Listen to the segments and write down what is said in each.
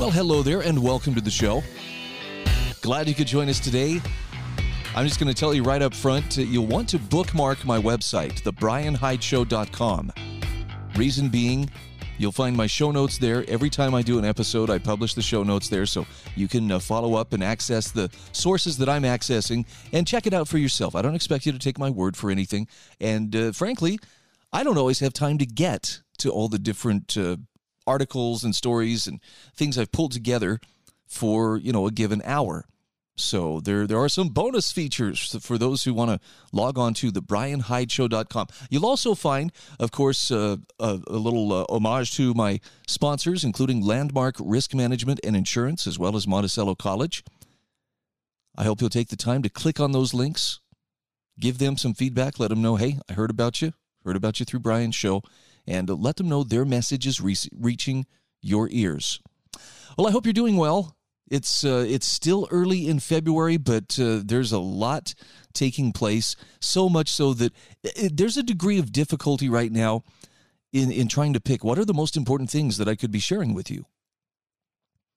Well, hello there, and welcome to the show. Glad you could join us today. I'm just going to tell you right up front uh, you'll want to bookmark my website, thebryanhydeshow.com. Reason being, You'll find my show notes there. Every time I do an episode, I publish the show notes there so you can uh, follow up and access the sources that I'm accessing and check it out for yourself. I don't expect you to take my word for anything. And uh, frankly, I don't always have time to get to all the different uh, articles and stories and things I've pulled together for, you know, a given hour. So there, there are some bonus features for those who want to log on to the bryanhydeshow.com. You'll also find, of course, uh, a, a, little uh, homage to my sponsors, including Landmark Risk Management and Insurance, as well as Monticello College. I hope you'll take the time to click on those links, give them some feedback, let them know, hey, I heard about you, heard about you through Bryan's show, and let them know their message is re- reaching your ears. Well, I hope you're doing well. It's uh, it's still early in February, but uh, there's a lot taking place. So much so that it, uh, there's a degree of difficulty right now in in trying to pick what are the most important things that I could be sharing with you.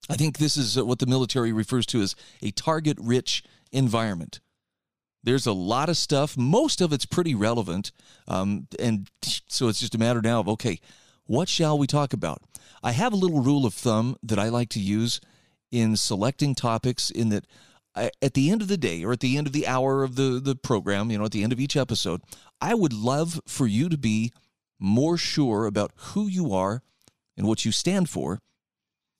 I think this is uh, what the military refers to as a target-rich environment. There's a lot of stuff. Most of it's pretty relevant, um, and so it's just a matter now of okay, what shall we talk about? I have a little rule of thumb that I like to use in selecting topics in that I, at the end of the day or at the end of the hour of the, the program, you know, at the end of each episode, I would love for you to be more sure about who you are and what you stand for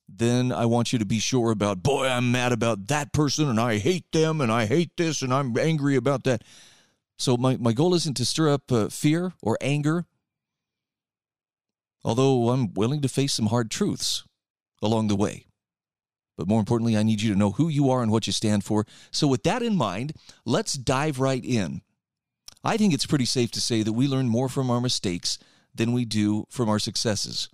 then I want you to be sure about, boy, I'm mad about that person and I hate them and I hate this and I'm angry about that. So my, my goal isn't to stir up uh, fear or anger, although I'm willing to face some hard truths along the way. But more importantly, I need you to know who you are and what you stand for. So, with that in mind, let's dive right in. I think it's pretty safe to say that we learn more from our mistakes than we do from our successes.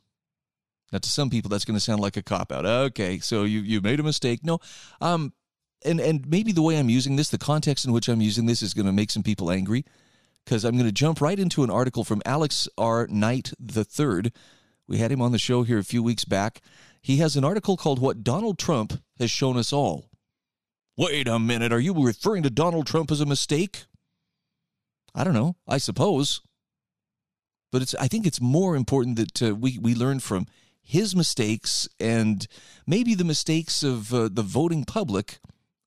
Now, to some people, that's going to sound like a cop out. Okay, so you you made a mistake. No, um, and and maybe the way I'm using this, the context in which I'm using this, is going to make some people angry, because I'm going to jump right into an article from Alex R. Knight III. We had him on the show here a few weeks back, he has an article called What Donald Trump Has Shown Us All. Wait a minute, are you referring to Donald Trump as a mistake? I don't know, I suppose. But it's I think it's more important that uh, we, we learn from his mistakes and maybe the mistakes of uh, the voting public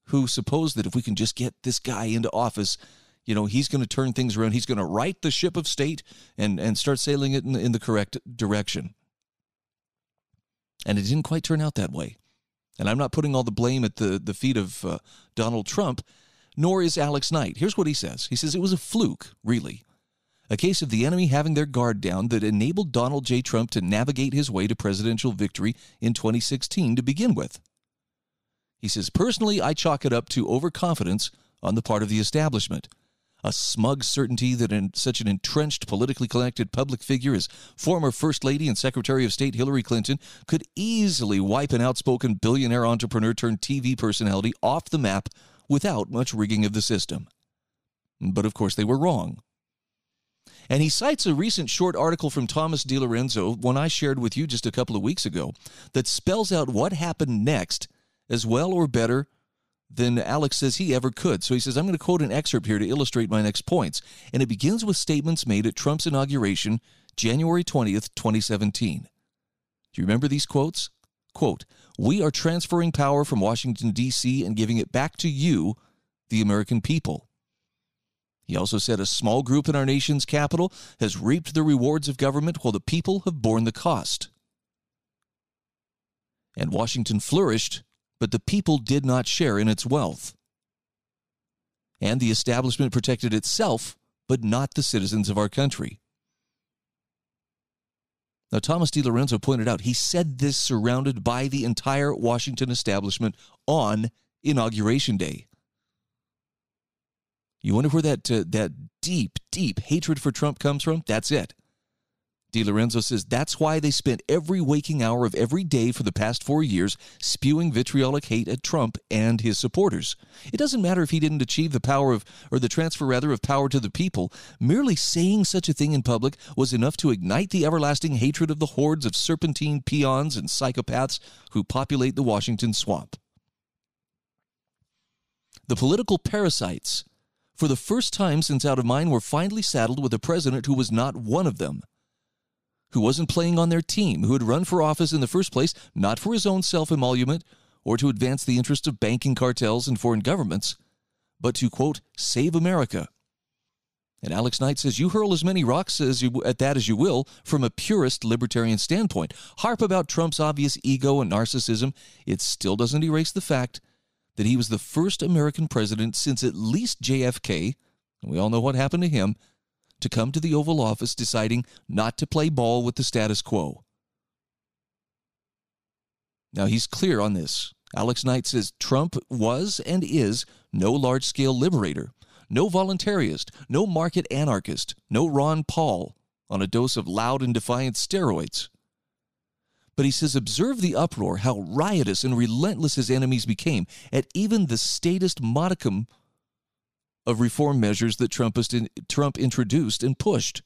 who suppose that if we can just get this guy into office, you know, he's going to turn things around. He's going to right the ship of state and, and start sailing it in, in the correct direction. And it didn't quite turn out that way. And I'm not putting all the blame at the, the feet of uh, Donald Trump, nor is Alex Knight. Here's what he says He says it was a fluke, really. A case of the enemy having their guard down that enabled Donald J. Trump to navigate his way to presidential victory in 2016 to begin with. He says, Personally, I chalk it up to overconfidence on the part of the establishment a smug certainty that in such an entrenched, politically connected public figure as former First Lady and Secretary of State Hillary Clinton could easily wipe an outspoken billionaire entrepreneur turned TV personality off the map without much rigging of the system. But of course, they were wrong. And he cites a recent short article from Thomas DiLorenzo, one I shared with you just a couple of weeks ago, that spells out what happened next as well or better than Alex says he ever could. So he says, I'm going to quote an excerpt here to illustrate my next points. And it begins with statements made at Trump's inauguration, January 20th, 2017. Do you remember these quotes? Quote, We are transferring power from Washington, D.C., and giving it back to you, the American people. He also said a small group in our nation's capital has reaped the rewards of government while the people have borne the cost. And Washington flourished but the people did not share in its wealth. And the establishment protected itself, but not the citizens of our country. Now, Thomas DiLorenzo pointed out he said this surrounded by the entire Washington establishment on Inauguration Day. You wonder where that, uh, that deep, deep hatred for Trump comes from? That's it. DiLorenzo says that's why they spent every waking hour of every day for the past four years spewing vitriolic hate at Trump and his supporters. It doesn't matter if he didn't achieve the power of, or the transfer rather, of power to the people. Merely saying such a thing in public was enough to ignite the everlasting hatred of the hordes of serpentine peons and psychopaths who populate the Washington swamp. The political parasites, for the first time since Out of Mind, were finally saddled with a president who was not one of them who wasn't playing on their team, who had run for office in the first place, not for his own self emolument or to advance the interests of banking cartels and foreign governments, but to, quote, save America. And Alex Knight says, You hurl as many rocks as you, at that as you will from a purist libertarian standpoint. Harp about Trump's obvious ego and narcissism. It still doesn't erase the fact that he was the first American president since at least JFK, and we all know what happened to him, to come to the Oval Office deciding not to play ball with the status quo. Now, he's clear on this. Alex Knight says Trump was and is no large scale liberator, no voluntarist, no market anarchist, no Ron Paul on a dose of loud and defiant steroids. But he says, observe the uproar, how riotous and relentless his enemies became at even the statist modicum of reform measures that Trump introduced and pushed.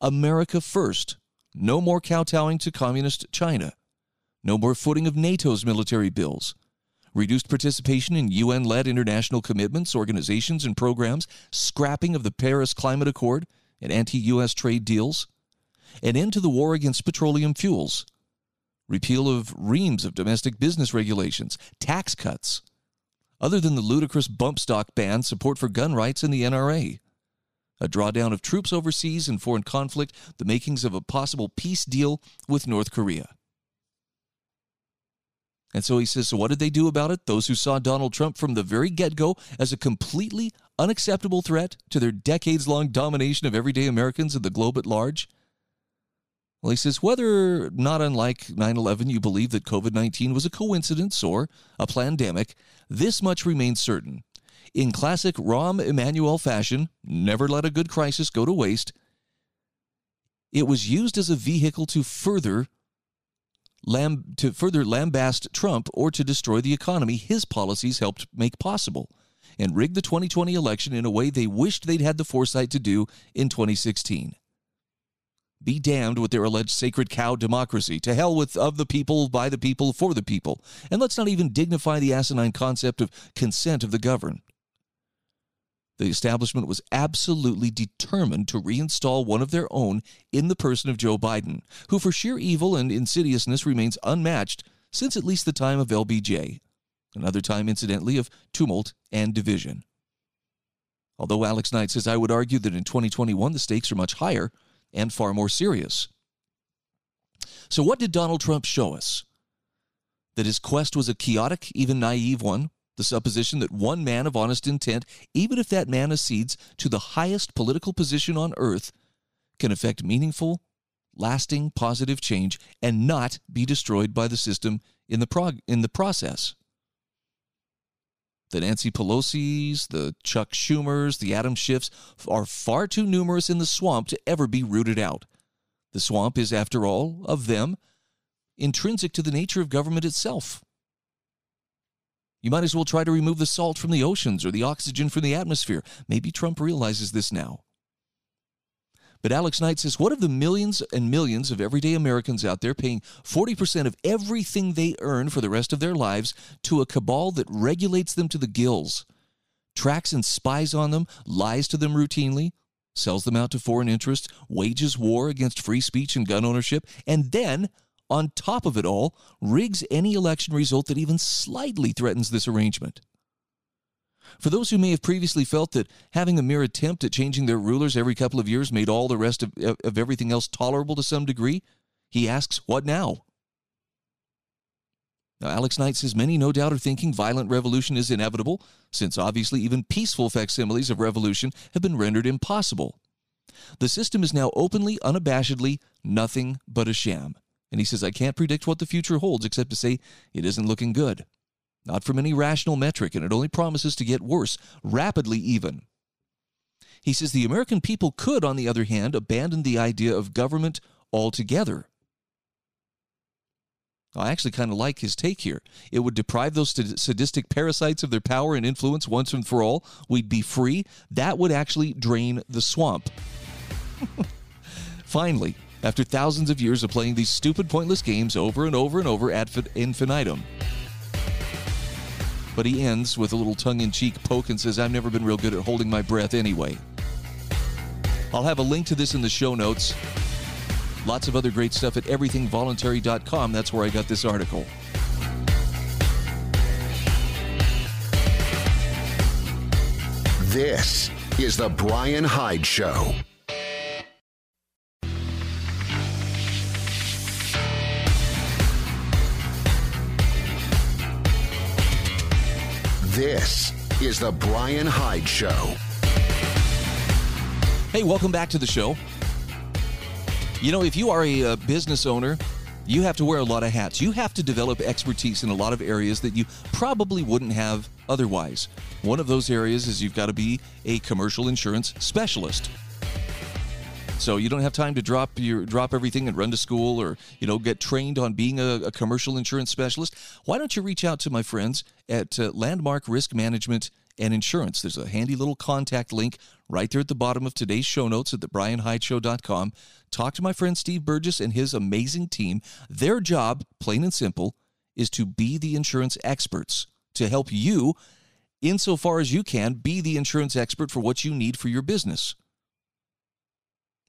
America first. No more kowtowing to communist China. No more footing of NATO's military bills. Reduced participation in UN led international commitments, organizations, and programs. Scrapping of the Paris Climate Accord and anti US trade deals. An end to the war against petroleum fuels. Repeal of reams of domestic business regulations. Tax cuts other than the ludicrous bump stock ban, support for gun rights, and the NRA. A drawdown of troops overseas in foreign conflict, the makings of a possible peace deal with North Korea. And so he says, so what did they do about it? Those who saw Donald Trump from the very get go as a completely unacceptable threat to their decades long domination of everyday Americans and the globe at large? Well, he says, whether not unlike 9 11, you believe that COVID 19 was a coincidence or a pandemic, this much remains certain. In classic Rahm Emanuel fashion, never let a good crisis go to waste, it was used as a vehicle to further lam- to further lambast Trump or to destroy the economy his policies helped make possible and rig the 2020 election in a way they wished they'd had the foresight to do in 2016. Be damned with their alleged sacred cow democracy. To hell with of the people, by the people, for the people. And let's not even dignify the asinine concept of consent of the governed. The establishment was absolutely determined to reinstall one of their own in the person of Joe Biden, who for sheer evil and insidiousness remains unmatched since at least the time of LBJ, another time, incidentally, of tumult and division. Although Alex Knight says, I would argue that in 2021 the stakes are much higher and far more serious. So, what did Donald Trump show us? That his quest was a chaotic, even naive one, the supposition that one man of honest intent, even if that man accedes to the highest political position on earth, can effect meaningful, lasting, positive change and not be destroyed by the system in the, prog- in the process the Nancy Pelosi's, the Chuck Schumers, the Adam Schiffs are far too numerous in the swamp to ever be rooted out. The swamp is, after all, of them, intrinsic to the nature of government itself. You might as well try to remove the salt from the oceans or the oxygen from the atmosphere. Maybe Trump realizes this now. But Alex Knight says, what of the millions and millions of everyday Americans out there paying 40% of everything they earn for the rest of their lives to a cabal that regulates them to the gills, tracks and spies on them, lies to them routinely, sells them out to foreign interests, wages war against free speech and gun ownership, and then, on top of it all, rigs any election result that even slightly threatens this arrangement? For those who may have previously felt that having a mere attempt at changing their rulers every couple of years made all the rest of, of everything else tolerable to some degree, he asks, What now? Now, Alex Knight says many no doubt are thinking violent revolution is inevitable, since obviously even peaceful facsimiles of revolution have been rendered impossible. The system is now openly, unabashedly nothing but a sham. And he says, I can't predict what the future holds except to say it isn't looking good. Not from any rational metric, and it only promises to get worse, rapidly even. He says the American people could, on the other hand, abandon the idea of government altogether. I actually kind of like his take here. It would deprive those sadistic parasites of their power and influence once and for all. We'd be free. That would actually drain the swamp. Finally, after thousands of years of playing these stupid, pointless games over and over and over ad infinitum. But he ends with a little tongue in cheek poke and says, I've never been real good at holding my breath anyway. I'll have a link to this in the show notes. Lots of other great stuff at everythingvoluntary.com. That's where I got this article. This is The Bryan Hyde Show. This is The Bryan Hyde Show. Hey, welcome back to the show. You know, if you are a, a uh, business owner, you have to wear a lot of hats. You have to develop expertise in a lot of areas that you probably wouldn't have otherwise. One of those areas is you've got to be a commercial insurance specialist. So you don't have time to drop your drop everything and run to school or you know get trained on being a, a commercial insurance specialist. Why don't you reach out to my friends at uh, Landmark Risk Management and Insurance? There's a handy little contact link right there at the bottom of today's show notes at thebryanhydeshow.com. Talk to my friend Steve Burgess and his amazing team. Their job, plain and simple, is to be the insurance experts to help you, insofar as you can, be the insurance expert for what you need for your business.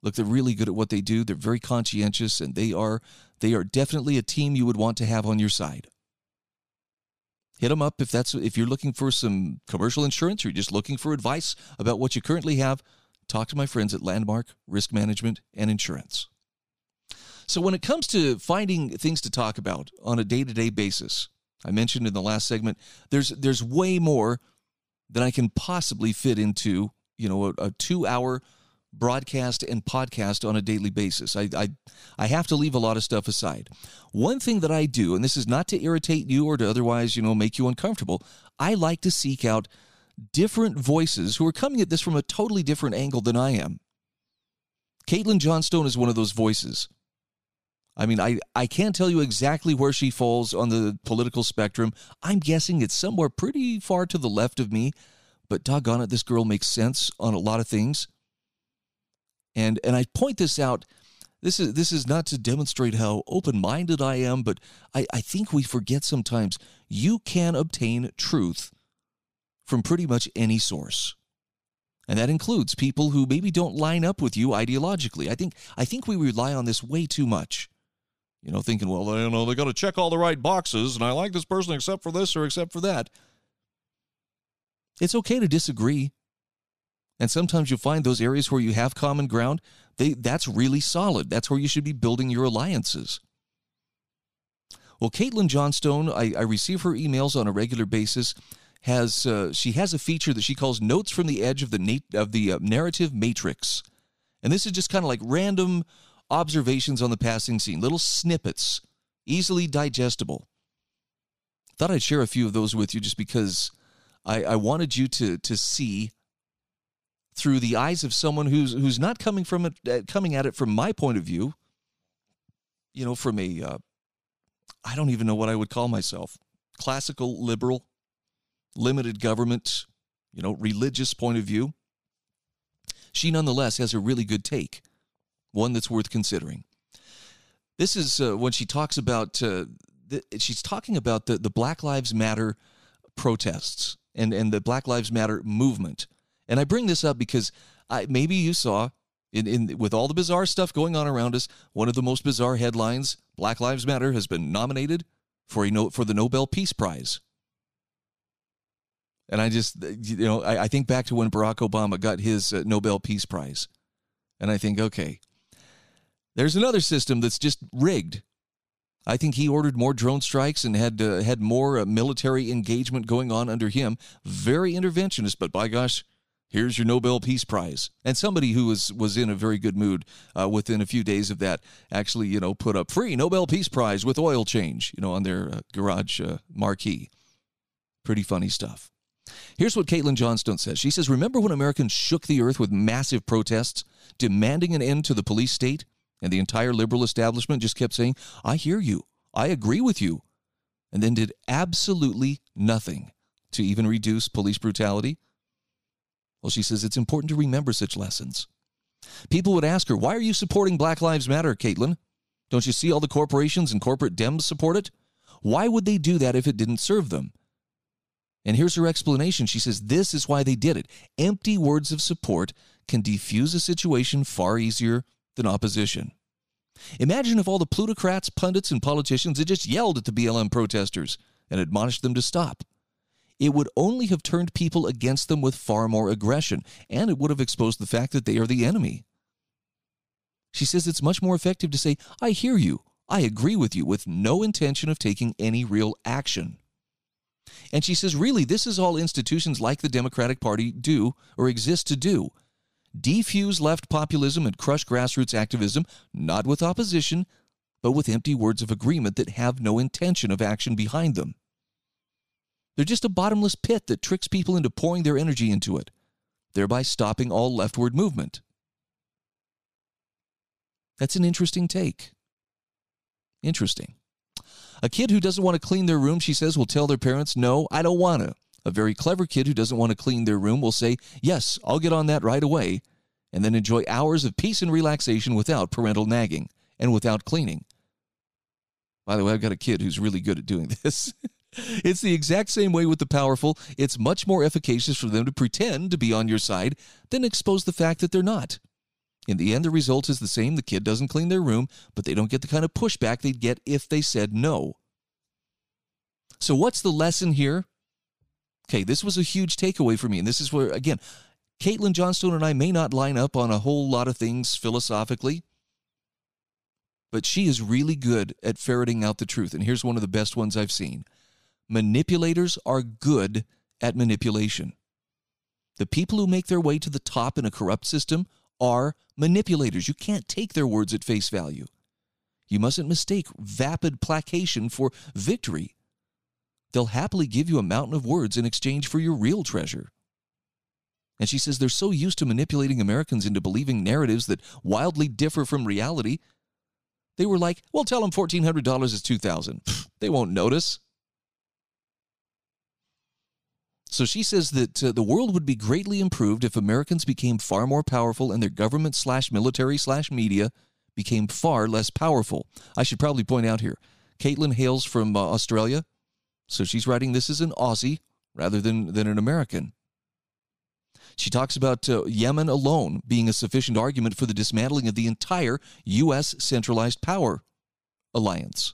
Look, they're really good at what they do. They're very conscientious, and they are they are definitely a team you would want to have on your side. Hit them up if that's if you're looking for some commercial insurance or you're just looking for advice about what you currently have. Talk to my friends at Landmark Risk Management and Insurance. So when it comes to finding things to talk about on a day-to-day basis, I mentioned in the last segment, there's there's way more than I can possibly fit into, you know, a, a two-hour broadcast and podcast on a daily basis. I, I, I have to leave a lot of stuff aside. One thing that I do, and this is not to irritate you or to otherwise, you know, make you uncomfortable, I like to seek out different voices who are coming at this from a totally different angle than I am. Caitlin Johnstone is one of those voices. I mean, I, I can't tell you exactly where she falls on the political spectrum. I'm guessing it's somewhere pretty far to the left of me, but doggone it, this girl makes sense on a lot of things. And and I point this out. This is this is not to demonstrate how open-minded I am, but I, I think we forget sometimes you can obtain truth from pretty much any source. And that includes people who maybe don't line up with you ideologically. I think I think we rely on this way too much. You know, thinking, well, you know, they got to check all the right boxes, and I like this person except for this or except for that. It's okay to disagree. And sometimes you find those areas where you have common ground, they, that's really solid. That's where you should be building your alliances. Well, Caitlin Johnstone, I, I receive her emails on a regular basis. Has uh, she has a feature that she calls "Notes from the Edge of the na- of the uh, Narrative Matrix," and this is just kind of like random observations on the passing scene, little snippets, easily digestible. Thought I'd share a few of those with you, just because I, I wanted you to to see through the eyes of someone who's who's not coming from it uh, coming at it from my point of view you know from a uh, I don't even know what I would call myself classical liberal limited government you know religious point of view she nonetheless has a really good take one that's worth considering. This is uh, when she talks about uh, she's talking about the, the black lives matter protests and, and the black lives matter movement and I bring this up because I, maybe you saw in, in with all the bizarre stuff going on around us, one of the most bizarre headlines: Black Lives Matter has been nominated for a no, for the Nobel Peace Prize. And I just, you know, I, I think back to when Barack Obama got his uh, Nobel Peace Prize, and I think, okay, there's another system that's just rigged. I think he ordered more drone strikes and had uh, had more uh, military engagement going on under him. Very interventionist, but by gosh, Here's your Nobel Peace Prize. And somebody who was, was in a very good mood uh, within a few days of that actually, you know, put up free Nobel Peace Prize with oil change, you know, on their uh, garage uh, marquee. Pretty funny stuff. Here's what Caitlin Johnstone says. She says, Remember when Americans shook the earth with massive protests, demanding an end to the police state? And the entire liberal establishment just kept saying, I hear you. I agree with you. And then did absolutely nothing to even reduce police brutality? Well, she says it's important to remember such lessons. People would ask her, Why are you supporting Black Lives Matter, Caitlin? Don't you see all the corporations and corporate Dems support it? Why would they do that if it didn't serve them? And here's her explanation. She says, This is why they did it. Empty words of support can defuse a situation far easier than opposition. Imagine if all the plutocrats, pundits, and politicians had just yelled at the BLM protesters and admonished them to stop. It would only have turned people against them with far more aggression, and it would have exposed the fact that they are the enemy. She says it's much more effective to say, I hear you, I agree with you, with no intention of taking any real action. And she says, really, this is all institutions like the Democratic Party do or exist to do defuse left populism and crush grassroots activism, not with opposition, but with empty words of agreement that have no intention of action behind them. They're just a bottomless pit that tricks people into pouring their energy into it, thereby stopping all leftward movement. That's an interesting take. Interesting. A kid who doesn't want to clean their room, she says, will tell their parents, No, I don't want to. A very clever kid who doesn't want to clean their room will say, Yes, I'll get on that right away, and then enjoy hours of peace and relaxation without parental nagging and without cleaning. By the way, I've got a kid who's really good at doing this. It's the exact same way with the powerful. It's much more efficacious for them to pretend to be on your side than expose the fact that they're not. In the end, the result is the same. The kid doesn't clean their room, but they don't get the kind of pushback they'd get if they said no. So, what's the lesson here? Okay, this was a huge takeaway for me. And this is where, again, Caitlin Johnstone and I may not line up on a whole lot of things philosophically, but she is really good at ferreting out the truth. And here's one of the best ones I've seen manipulators are good at manipulation. The people who make their way to the top in a corrupt system are manipulators. You can't take their words at face value. You mustn't mistake vapid placation for victory. They'll happily give you a mountain of words in exchange for your real treasure. And she says they're so used to manipulating Americans into believing narratives that wildly differ from reality. They were like, well, tell them $1,400 is 2000 They won't notice. So she says that uh, the world would be greatly improved if Americans became far more powerful and their government slash military slash media became far less powerful. I should probably point out here, Caitlin hails from uh, Australia, so she's writing this as an Aussie rather than, than an American. She talks about uh, Yemen alone being a sufficient argument for the dismantling of the entire U.S. centralized power alliance.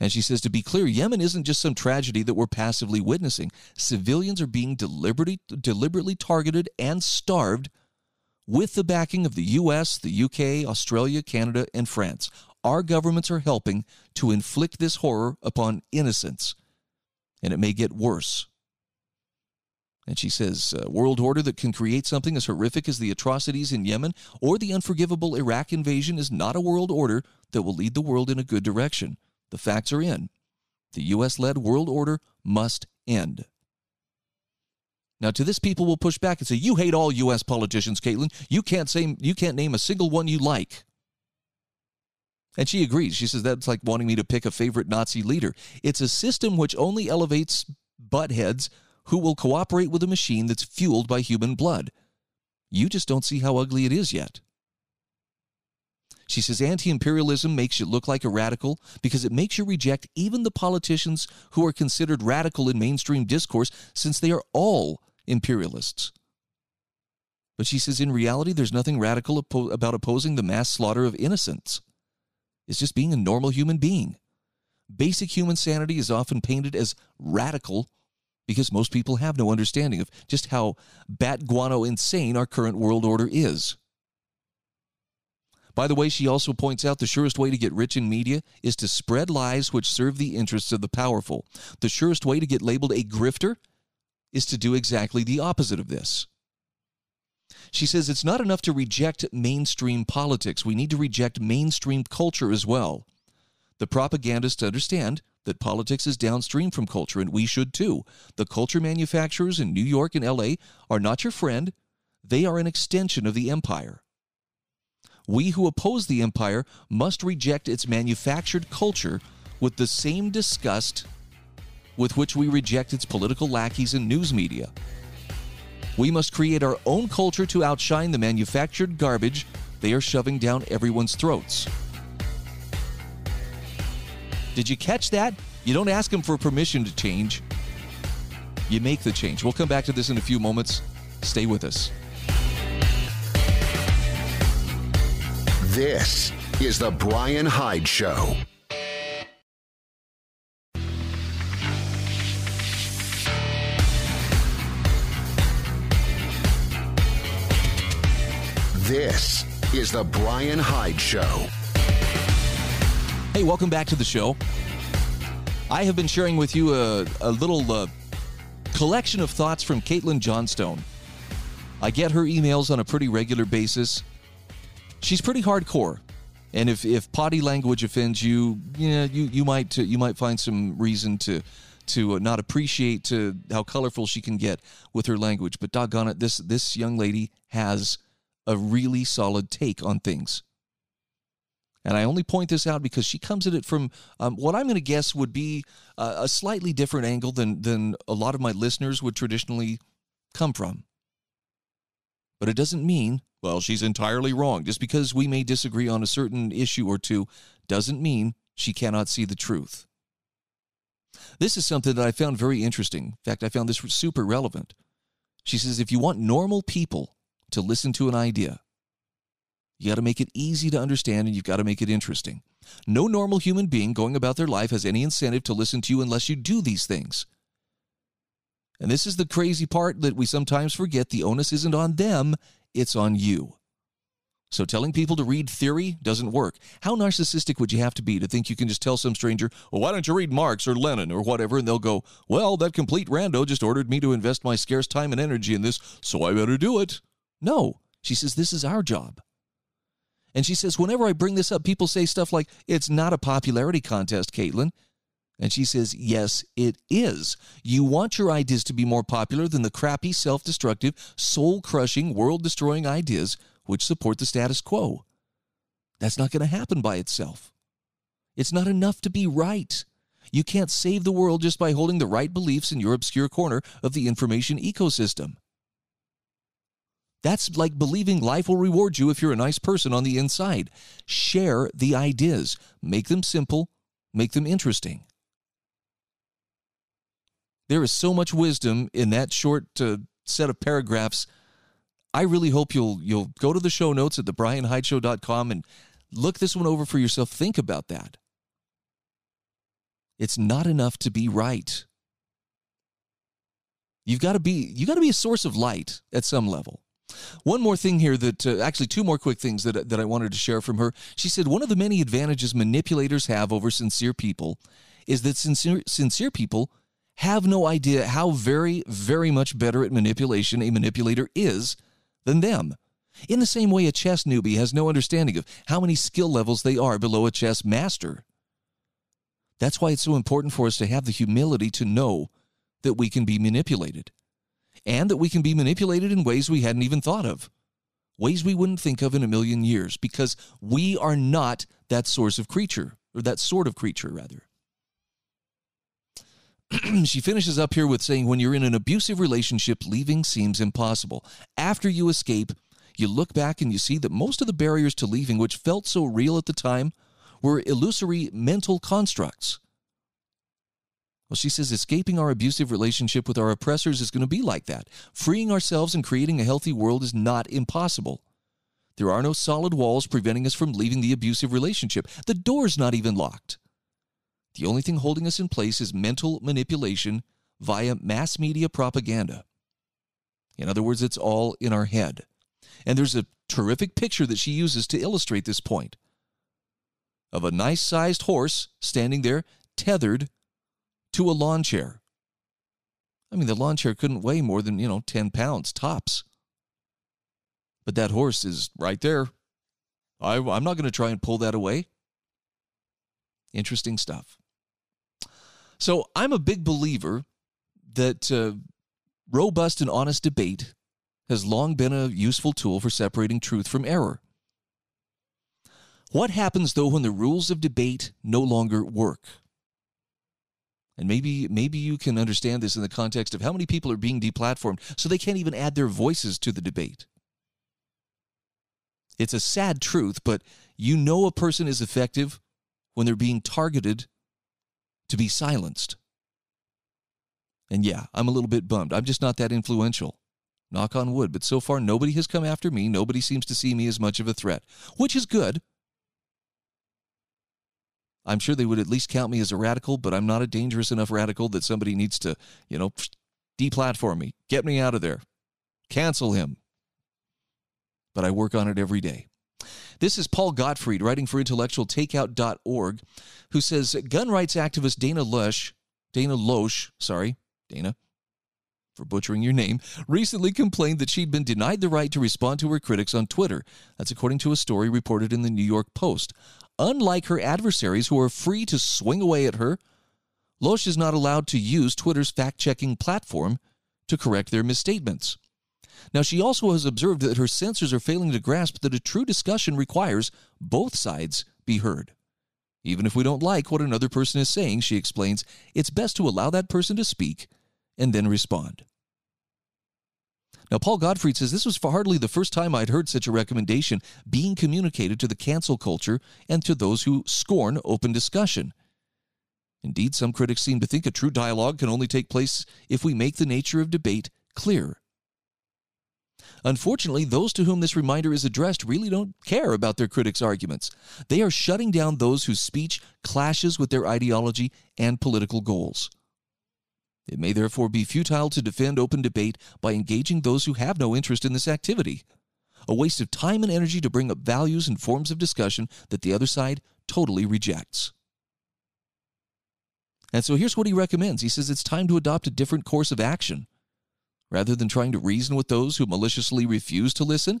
And she says, to be clear, Yemen isn't just some tragedy that we're passively witnessing. Civilians are being deliberately, deliberately targeted and starved with the backing of the US, the UK, Australia, Canada, and France. Our governments are helping to inflict this horror upon innocents. And it may get worse. And she says, a world order that can create something as horrific as the atrocities in Yemen or the unforgivable Iraq invasion is not a world order that will lead the world in a good direction. The facts are in. The U.S. led world order must end. Now, to this, people will push back and say, "You hate all U.S. politicians, Caitlin. You can't say you can't name a single one you like." And she agrees. She says that's like wanting me to pick a favorite Nazi leader. It's a system which only elevates buttheads who will cooperate with a machine that's fueled by human blood. You just don't see how ugly it is yet. She says anti imperialism makes you look like a radical because it makes you reject even the politicians who are considered radical in mainstream discourse since they are all imperialists. But she says in reality, there's nothing radical oppo- about opposing the mass slaughter of innocents. It's just being a normal human being. Basic human sanity is often painted as radical because most people have no understanding of just how bat guano insane our current world order is. By the way, she also points out the surest way to get rich in media is to spread lies which serve the interests of the powerful. The surest way to get labeled a grifter is to do exactly the opposite of this. She says it's not enough to reject mainstream politics. We need to reject mainstream culture as well. The propagandists understand that politics is downstream from culture, and we should too. The culture manufacturers in New York and LA are not your friend, they are an extension of the empire. We who oppose the empire must reject its manufactured culture with the same disgust with which we reject its political lackeys and news media. We must create our own culture to outshine the manufactured garbage they are shoving down everyone's throats. Did you catch that? You don't ask them for permission to change. You make the change. We'll come back to this in a few moments. Stay with us. This is The Bryan Hyde Show. This is The Bryan Hyde Show. Hey, welcome back to the show. I have been sharing with you a, a little uh, collection of thoughts from Caitlin Johnstone. I get her emails on a pretty regular basis. She's pretty hardcore, and if, if potty language offends you, yeah, you you might you might find some reason to to not appreciate to how colorful she can get with her language. But doggone it, this this young lady has a really solid take on things. And I only point this out because she comes at it from um, what I'm going to guess would be uh, a slightly different angle than, than a lot of my listeners would traditionally come from. But it doesn't mean, well, she's entirely wrong. Just because we may disagree on a certain issue or two doesn't mean she cannot see the truth. This is something that I found very interesting. In fact, I found this super relevant. She says if you want normal people to listen to an idea, you got to make it easy to understand and you've got to make it interesting. No normal human being going about their life has any incentive to listen to you unless you do these things. And this is the crazy part that we sometimes forget the onus isn't on them, it's on you. So telling people to read theory doesn't work. How narcissistic would you have to be to think you can just tell some stranger, well, why don't you read Marx or Lenin or whatever? And they'll go, well, that complete rando just ordered me to invest my scarce time and energy in this, so I better do it. No. She says, this is our job. And she says, whenever I bring this up, people say stuff like, it's not a popularity contest, Caitlin. And she says, yes, it is. You want your ideas to be more popular than the crappy, self destructive, soul crushing, world destroying ideas which support the status quo. That's not going to happen by itself. It's not enough to be right. You can't save the world just by holding the right beliefs in your obscure corner of the information ecosystem. That's like believing life will reward you if you're a nice person on the inside. Share the ideas, make them simple, make them interesting. There is so much wisdom in that short uh, set of paragraphs. I really hope you'll you'll go to the show notes at thebryanhydeshow.com and look this one over for yourself. Think about that. It's not enough to be right. You've got to be you got to be a source of light at some level. One more thing here that uh, actually two more quick things that that I wanted to share from her. She said one of the many advantages manipulators have over sincere people is that sincere sincere people have no idea how very very much better at manipulation a manipulator is than them. In the same way a chess newbie has no understanding of how many skill levels they are below a chess master. That's why it's so important for us to have the humility to know that we can be manipulated and that we can be manipulated in ways we hadn't even thought of, ways we wouldn't think of in a million years, because we are not that source of creature, or that sort of creature, rather. she finishes up here with saying, When you're in an abusive relationship, leaving seems impossible. After you escape, you look back and you see that most of the barriers to leaving, which felt so real at the time, were illusory mental constructs. Well, she says escaping our abusive relationship with our oppressors is going to be like that. Freeing ourselves and creating a healthy world is not impossible. There are no solid walls preventing us from leaving the abusive relationship. The door's not even locked. The only thing holding us in place is mental manipulation via mass media propaganda. In other words, it's all in our head. And there's a terrific picture that she uses to illustrate this point of a nice sized horse standing there tethered to a lawn chair. I mean, the lawn chair couldn't weigh more than, you know, 10 pounds tops. But that horse is right there. I, I'm not going to try and pull that away. Interesting stuff. So I'm a big believer that uh, robust and honest debate has long been a useful tool for separating truth from error. What happens though when the rules of debate no longer work? And maybe maybe you can understand this in the context of how many people are being deplatformed so they can't even add their voices to the debate. It's a sad truth, but you know a person is effective when they're being targeted to be silenced. And yeah, I'm a little bit bummed. I'm just not that influential. Knock on wood. But so far, nobody has come after me. Nobody seems to see me as much of a threat, which is good. I'm sure they would at least count me as a radical, but I'm not a dangerous enough radical that somebody needs to, you know, deplatform me, get me out of there, cancel him. But I work on it every day. This is Paul Gottfried writing for intellectualtakeout.org, who says gun rights activist Dana Lush, Dana Loesch, sorry, Dana, for butchering your name, recently complained that she'd been denied the right to respond to her critics on Twitter. That's according to a story reported in the New York Post. Unlike her adversaries who are free to swing away at her, Loesch is not allowed to use Twitter's fact checking platform to correct their misstatements. Now, she also has observed that her censors are failing to grasp that a true discussion requires both sides be heard. Even if we don't like what another person is saying, she explains, it's best to allow that person to speak and then respond. Now, Paul Gottfried says this was hardly the first time I'd heard such a recommendation being communicated to the cancel culture and to those who scorn open discussion. Indeed, some critics seem to think a true dialogue can only take place if we make the nature of debate clear. Unfortunately, those to whom this reminder is addressed really don't care about their critics' arguments. They are shutting down those whose speech clashes with their ideology and political goals. It may therefore be futile to defend open debate by engaging those who have no interest in this activity. A waste of time and energy to bring up values and forms of discussion that the other side totally rejects. And so here's what he recommends. He says it's time to adopt a different course of action. Rather than trying to reason with those who maliciously refuse to listen,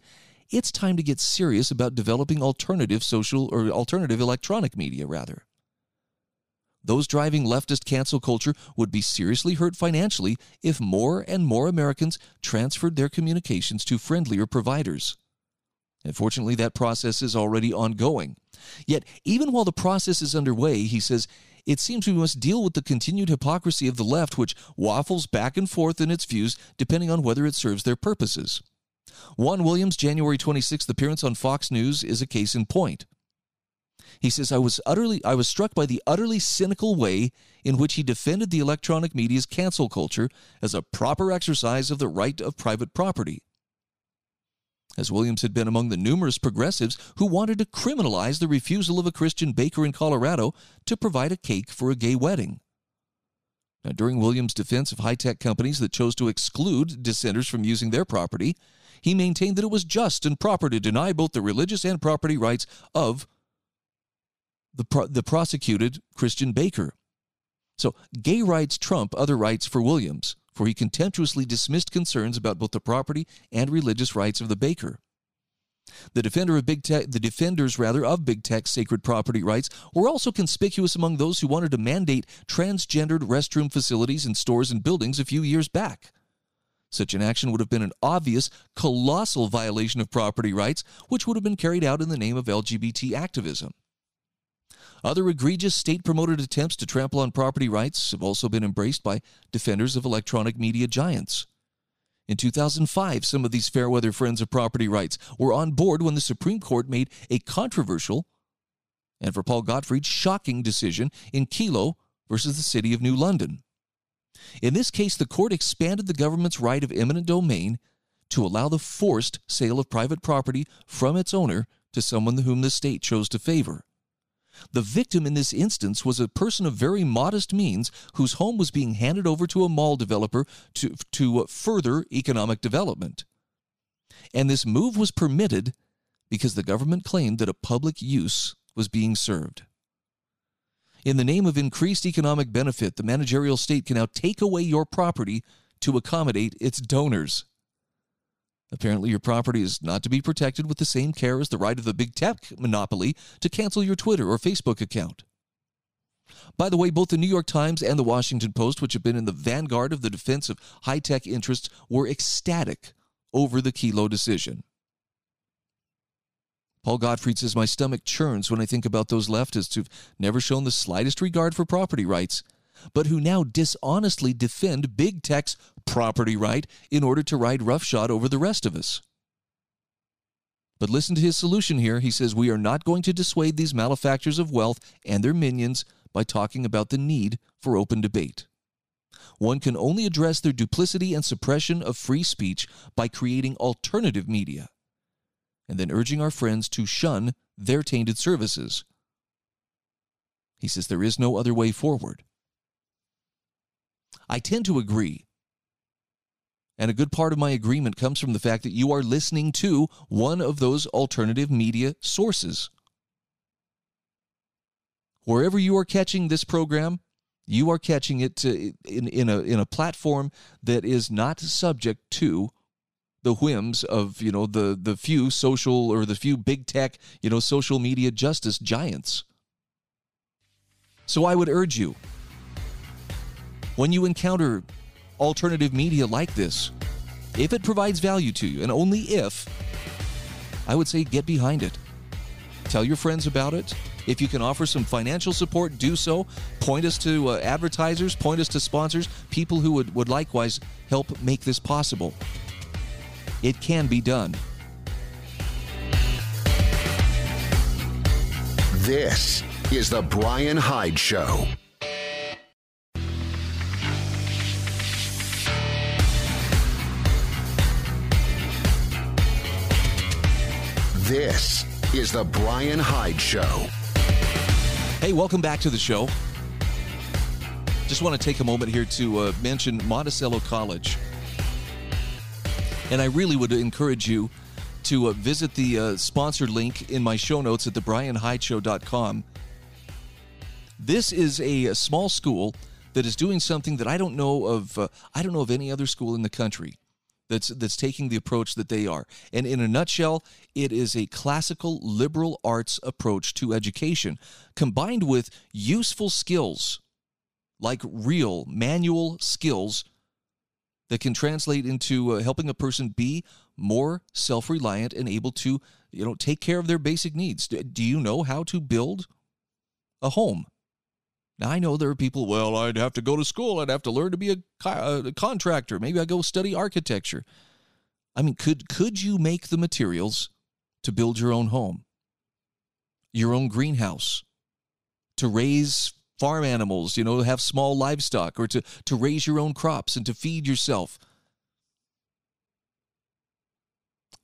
it's time to get serious about developing alternative social or alternative electronic media, rather. Those driving leftist cancel culture would be seriously hurt financially if more and more Americans transferred their communications to friendlier providers. Unfortunately, that process is already ongoing. Yet, even while the process is underway, he says, it seems we must deal with the continued hypocrisy of the left, which waffles back and forth in its views depending on whether it serves their purposes. Juan Williams' January 26th appearance on Fox News is a case in point. He says, I was utterly I was struck by the utterly cynical way in which he defended the electronic media's cancel culture as a proper exercise of the right of private property. As Williams had been among the numerous progressives who wanted to criminalize the refusal of a Christian baker in Colorado to provide a cake for a gay wedding. Now, during Williams' defense of high tech companies that chose to exclude dissenters from using their property, he maintained that it was just and proper to deny both the religious and property rights of the, pro- the prosecuted Christian Baker. So, gay rights trump other rights for Williams, for he contemptuously dismissed concerns about both the property and religious rights of the baker. The defender of big tech, the defenders rather of big tech's sacred property rights were also conspicuous among those who wanted to mandate transgendered restroom facilities in stores and buildings a few years back. Such an action would have been an obvious, colossal violation of property rights, which would have been carried out in the name of LGBT activism. Other egregious state promoted attempts to trample on property rights have also been embraced by defenders of electronic media giants. In 2005, some of these fairweather friends of property rights were on board when the Supreme Court made a controversial and, for Paul Gottfried, shocking decision in Kelo versus the City of New London. In this case, the court expanded the government's right of eminent domain to allow the forced sale of private property from its owner to someone whom the state chose to favor. The victim in this instance was a person of very modest means whose home was being handed over to a mall developer to, to further economic development. And this move was permitted because the government claimed that a public use was being served. In the name of increased economic benefit, the managerial state can now take away your property to accommodate its donors. Apparently, your property is not to be protected with the same care as the right of the big tech monopoly to cancel your Twitter or Facebook account. By the way, both the New York Times and the Washington Post, which have been in the vanguard of the defense of high tech interests, were ecstatic over the Kelo decision. Paul Gottfried says, My stomach churns when I think about those leftists who've never shown the slightest regard for property rights, but who now dishonestly defend big tech's property right in order to ride roughshod over the rest of us. But listen to his solution here. He says, We are not going to dissuade these malefactors of wealth and their minions by talking about the need for open debate. One can only address their duplicity and suppression of free speech by creating alternative media and then urging our friends to shun their tainted services. He says there is no other way forward. I tend to agree. And a good part of my agreement comes from the fact that you are listening to one of those alternative media sources. Wherever you are catching this program, you are catching it in, in, a, in a platform that is not subject to the whims of you know the the few social or the few big tech you know social media justice giants so i would urge you when you encounter alternative media like this if it provides value to you and only if i would say get behind it tell your friends about it if you can offer some financial support do so point us to uh, advertisers point us to sponsors people who would, would likewise help make this possible it can be done. This is The Bryan Hyde Show. This is The Bryan Hyde Show. Hey, welcome back to the show. Just want to take a moment here to uh, mention Monticello College. And I really would encourage you to uh, visit the uh, sponsored link in my show notes at thebryanhydeshow.com. This is a, a, small school that is doing something that I don't know of. Uh, I don't know of any other school in the country that's that's taking the approach that they are. And in a nutshell, it is a classical liberal arts approach to education combined with useful skills like real manual skills that can translate into uh, helping a person be more self-reliant and able to you know take care of their basic needs do you know how to build a home now i know there are people well i'd have to go to school i'd have to learn to be a, uh, a contractor maybe i go study architecture i mean could could you make the materials to build your own home your own greenhouse to raise farm animals, you know, to have small livestock or to, to raise your own crops and to feed yourself.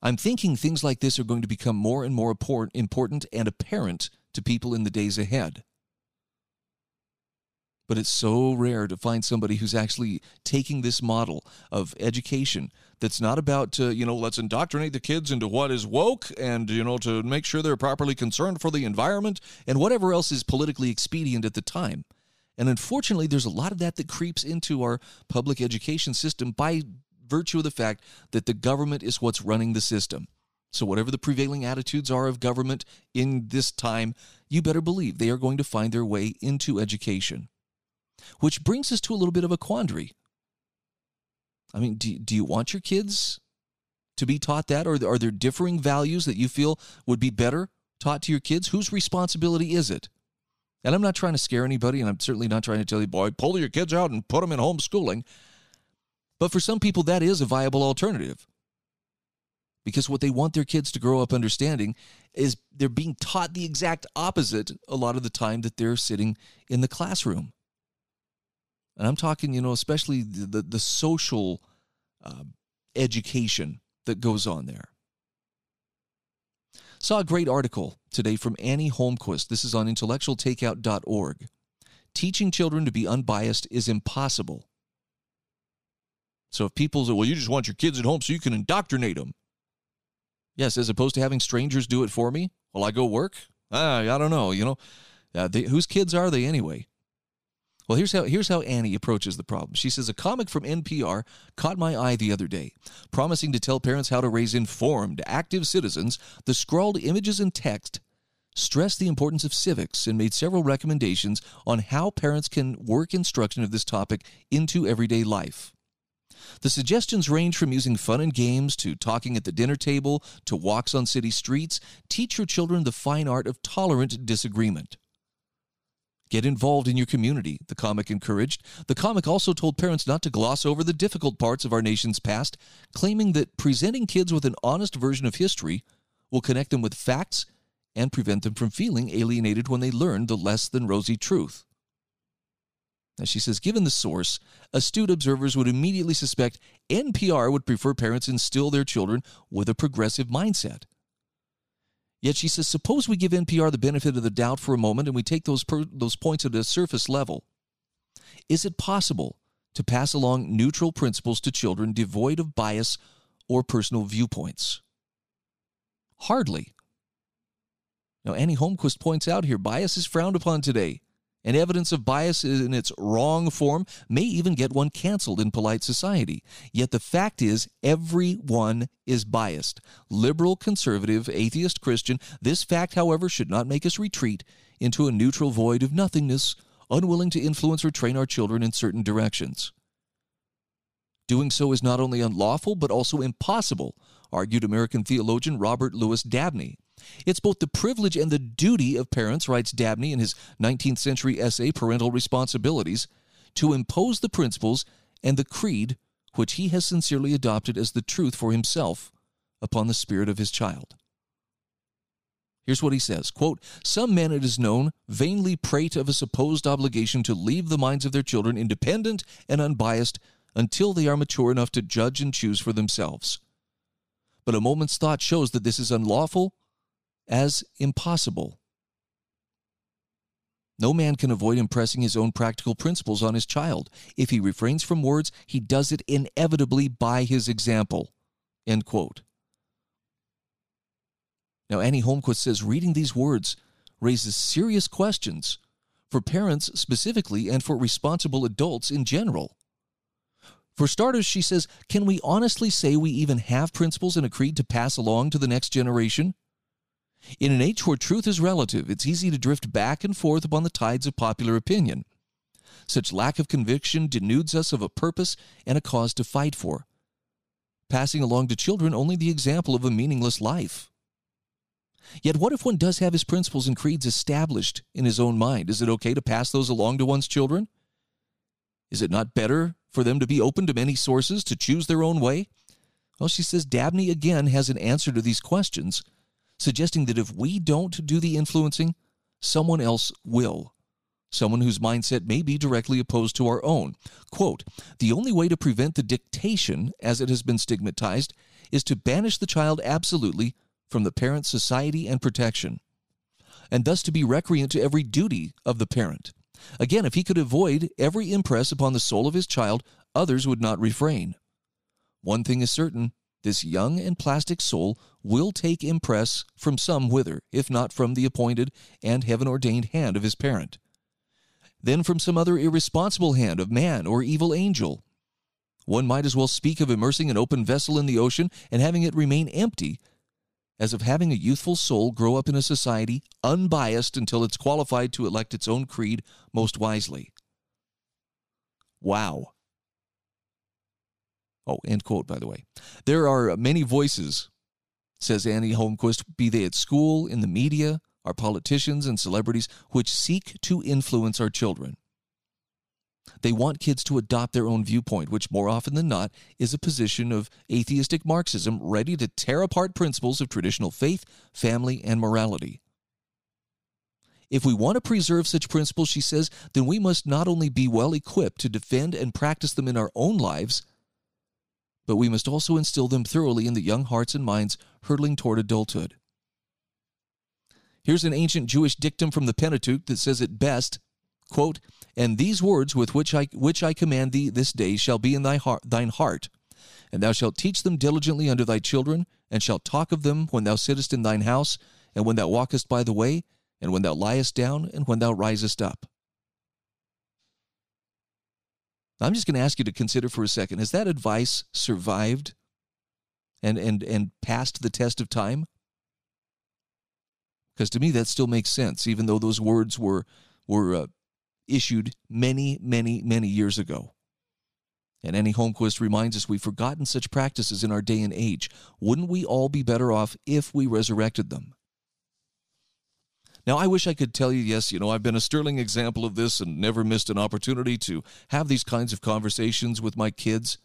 I'm thinking things like this are going to become more and more important and apparent to people in the days ahead. But it's so rare to find somebody who's actually taking this model of education that's not about, uh, you know, let's indoctrinate the kids into what is woke and, you know, to make sure they're properly concerned for the environment and whatever else is politically expedient at the time. And unfortunately, there's a lot of that that creeps into our public education system by virtue of the fact that the government is what's running the system. So, whatever the prevailing attitudes are of government in this time, you better believe they are going to find their way into education. Which brings us to a little bit of a quandary. I mean, do, do you want your kids to be taught that? Or are there differing values that you feel would be better taught to your kids? Whose responsibility is it? And I'm not trying to scare anybody, and I'm certainly not trying to tell you, boy, pull your kids out and put them in homeschooling. But for some people, that is a viable alternative. Because what they want their kids to grow up understanding is they're being taught the exact opposite a lot of the time that they're sitting in the classroom. And I'm talking, you know, especially the, the, the social uh, education that goes on there. Saw a great article today from Annie Holmquist. This is on intellectualtakeout.org. Teaching children to be unbiased is impossible. So if people say, well, you just want your kids at home so you can indoctrinate them. Yes, as opposed to having strangers do it for me while I go work. Ah, I don't know. You know, Uh, they, whose kids are they anyway? Well, here's how here's how Annie approaches the problem. She says a comic from NPR caught my eye the other day, promising to tell parents how to raise informed, active citizens. The scrawled images and text stressed the importance of civics and made several recommendations on how parents can work instruction of this topic into everyday life. The suggestions range from using fun and games to talking at the dinner table to walks on city streets. Teach your children the fine art of tolerant disagreement. Get involved in your community, the comic encouraged. The comic also told parents not to gloss over the difficult parts of our nation's past, claiming that presenting kids with an honest version of history will connect them with facts and prevent them from feeling alienated when they learn the less than rosy truth. As she says, given the source, astute observers would immediately suspect NPR would prefer parents instill their children with a progressive mindset. Yet she says, suppose we give NPR the benefit of the doubt for a moment and we take those, per, those points at a surface level. Is it possible to pass along neutral principles to children devoid of bias or personal viewpoints? Hardly. Now, Annie Holmquist points out here bias is frowned upon today and evidence of bias in its wrong form may even get one canceled in polite society. Yet the fact is, everyone is biased. Liberal, conservative, atheist, Christian. This fact, however, should not make us retreat into a neutral void of nothingness, unwilling to influence or train our children in certain directions. Doing so is not only unlawful, but also impossible, argued American theologian Robert Louis Dabney. It's both the privilege and the duty of parents, writes Dabney in his 19th century essay, Parental Responsibilities, to impose the principles and the creed which he has sincerely adopted as the truth for himself upon the spirit of his child. Here's what he says quote, Some men, it is known, vainly prate of a supposed obligation to leave the minds of their children independent and unbiased until they are mature enough to judge and choose for themselves. But a moment's thought shows that this is unlawful as impossible. No man can avoid impressing his own practical principles on his child. If he refrains from words, he does it inevitably by his example. End quote. Now, Annie Holmquist says reading these words raises serious questions for parents specifically and for responsible adults in general. For starters, she says, can we honestly say we even have principles and a creed to pass along to the next generation? In an age where truth is relative, it's easy to drift back and forth upon the tides of popular opinion. Such lack of conviction denudes us of a purpose and a cause to fight for, passing along to children only the example of a meaningless life. Yet, what if one does have his principles and creeds established in his own mind? Is it okay to pass those along to one's children? Is it not better for them to be open to many sources, to choose their own way? Well, she says Dabney again has an answer to these questions suggesting that if we don't do the influencing, someone else will. Someone whose mindset may be directly opposed to our own. Quote The only way to prevent the dictation, as it has been stigmatized, is to banish the child absolutely from the parent's society and protection, and thus to be recreant to every duty of the parent. Again, if he could avoid every impress upon the soul of his child, others would not refrain. One thing is certain this young and plastic soul will take impress from some whither, if not from the appointed and heaven ordained hand of his parent. Then from some other irresponsible hand of man or evil angel. One might as well speak of immersing an open vessel in the ocean and having it remain empty as of having a youthful soul grow up in a society unbiased until it's qualified to elect its own creed most wisely. Wow. Oh, end quote, by the way. There are many voices, says Annie Holmquist, be they at school, in the media, our politicians and celebrities, which seek to influence our children. They want kids to adopt their own viewpoint, which more often than not is a position of atheistic Marxism ready to tear apart principles of traditional faith, family, and morality. If we want to preserve such principles, she says, then we must not only be well equipped to defend and practice them in our own lives, but we must also instill them thoroughly in the young hearts and minds hurtling toward adulthood. Here's an ancient Jewish dictum from the Pentateuch that says it best, quote, And these words with which I, which I command thee this day shall be in thy heart, thine heart, and thou shalt teach them diligently unto thy children, and shalt talk of them when thou sittest in thine house, and when thou walkest by the way, and when thou liest down, and when thou risest up. I'm just going to ask you to consider for a second has that advice survived and, and, and passed the test of time? Because to me, that still makes sense, even though those words were, were uh, issued many, many, many years ago. And Annie Holmquist reminds us we've forgotten such practices in our day and age. Wouldn't we all be better off if we resurrected them? Now, I wish I could tell you, yes, you know, I've been a sterling example of this and never missed an opportunity to have these kinds of conversations with my kids.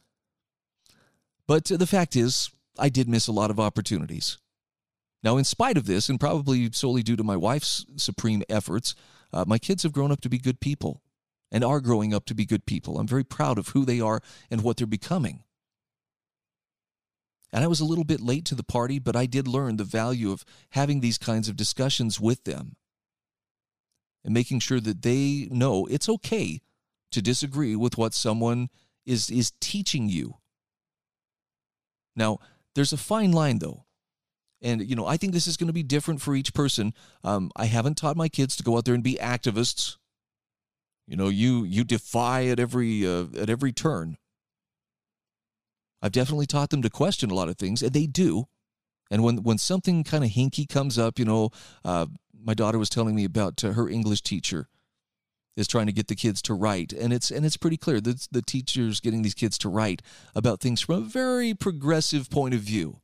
But the fact is, I did miss a lot of opportunities. Now, in spite of this, and probably solely due to my wife's supreme efforts, uh, my kids have grown up to be good people and are growing up to be good people. I'm very proud of who they are and what they're becoming. And I was a little bit late to the party, but I did learn the value of having these kinds of discussions with them and making sure that they know it's okay to disagree with what someone is, is teaching you. Now, there's a fine line, though. And, you know, I think this is going to be different for each person. Um, I haven't taught my kids to go out there and be activists. You know, you you defy at every uh, at every turn. I've definitely taught them to question a lot of things, and they do. And when when something kind of hinky comes up, you know, uh, my daughter was telling me about uh, her English teacher is trying to get the kids to write, and it's and it's pretty clear that the teacher's getting these kids to write about things from a very progressive point of view.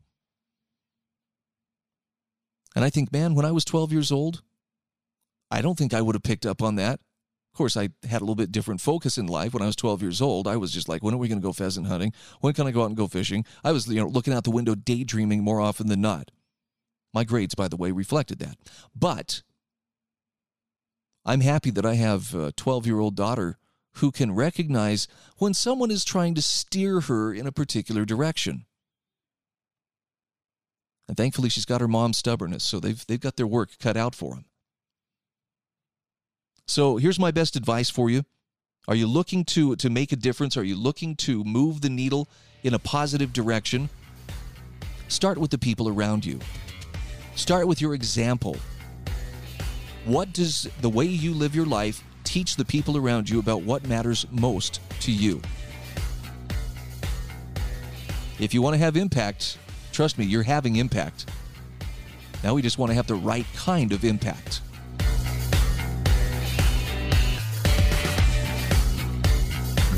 And I think, man, when I was 12 years old, I don't think I would have picked up on that course, I had a little bit different focus in life. When I was 12 years old, I was just like, when are we going to go pheasant hunting? When can I go out and go fishing? I was, you know, looking out the window, daydreaming more often than not. My grades, by the way, reflected that. But I'm happy that I have a 12 year old daughter who can recognize when someone is trying to steer her in a particular direction. And thankfully, she's got her mom's stubbornness, so they've, they've got their work cut out for them. So here's my best advice for you. Are you looking to, to make a difference? Are you looking to move the needle in a positive direction? Start with the people around you. Start with your example. What does the way you live your life teach the people around you about what matters most to you? If you want to have impact, trust me, you're having impact. Now we just want to have the right kind of impact.